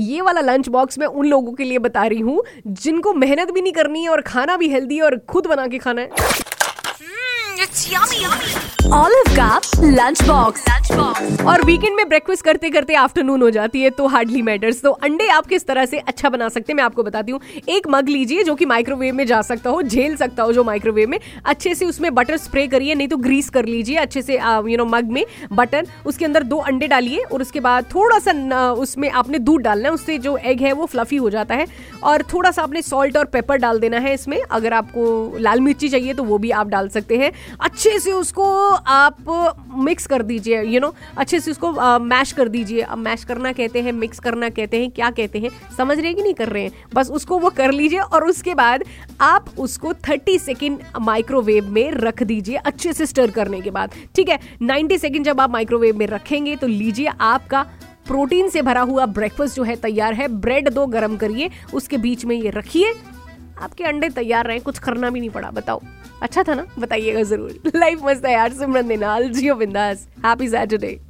ये वाला lunch box मैं उन लोगों के लिए बता रही हूँ जिनको मेहनत भी नहीं करनी है और खाना भी हेल्दी और खुद बना के खाना है। ऑलिव का लंच बॉक्स लंच बॉक्स और वीकेंड में ब्रेकफास्ट करते करते आफ्टरनून हो जाती है तो हार्डली मैटर्स तो अंडे आप किस तरह से अच्छा बना सकते हैं मैं आपको बताती हूँ। एक मग लीजिए जो कि माइक्रोवेव में जा सकता हो झेल सकता हो जो माइक्रोवेव में। अच्छे से उसमें बटर स्प्रे करिए नहीं तो ग्रीस कर लीजिए अच्छे से यू नो मग में बटर उसके अंदर दो अंडे डालिए और उसके बाद थोड़ा सा उसमें आपने दूध डालना है उससे जो एग है वो फ्लफी हो जाता है। और थोड़ा सा आपने सॉल्ट और पेपर डाल देना है इसमें। अगर आपको लाल मिर्ची चाहिए तो वो भी आप डाल सकते हैं। अच्छे से उसको आप मिक्स कर दीजिए यू नो अच्छे से उसको मैश कर दीजिए। अब मैश करना कहते हैं मिक्स करना कहते हैं, क्या कहते हैं? समझ रहे कि नहीं कर रहे हैं? बस उसको वो कर लीजिए और उसके बाद आप उसको 30 सेकेंड माइक्रोवेव में रख दीजिए अच्छे से स्टर करने के बाद। ठीक है? 90 सेकेंड जब आप माइक्रोवेव में रखेंगे तो लीजिए आपका प्रोटीन से भरा हुआ ब्रेकफास्ट जो है तैयार है। ब्रेड दो गरम करिए, उसके बीच में ये रखिए। आपके अंडे तैयार रहे, कुछ करना भी नहीं पड़ा, बताओ। अच्छा था ना? बताइएगा ज़रूर। लाइफ मस्त है यार, सिमरन दिनाल जियो बिंदास। Happy Saturday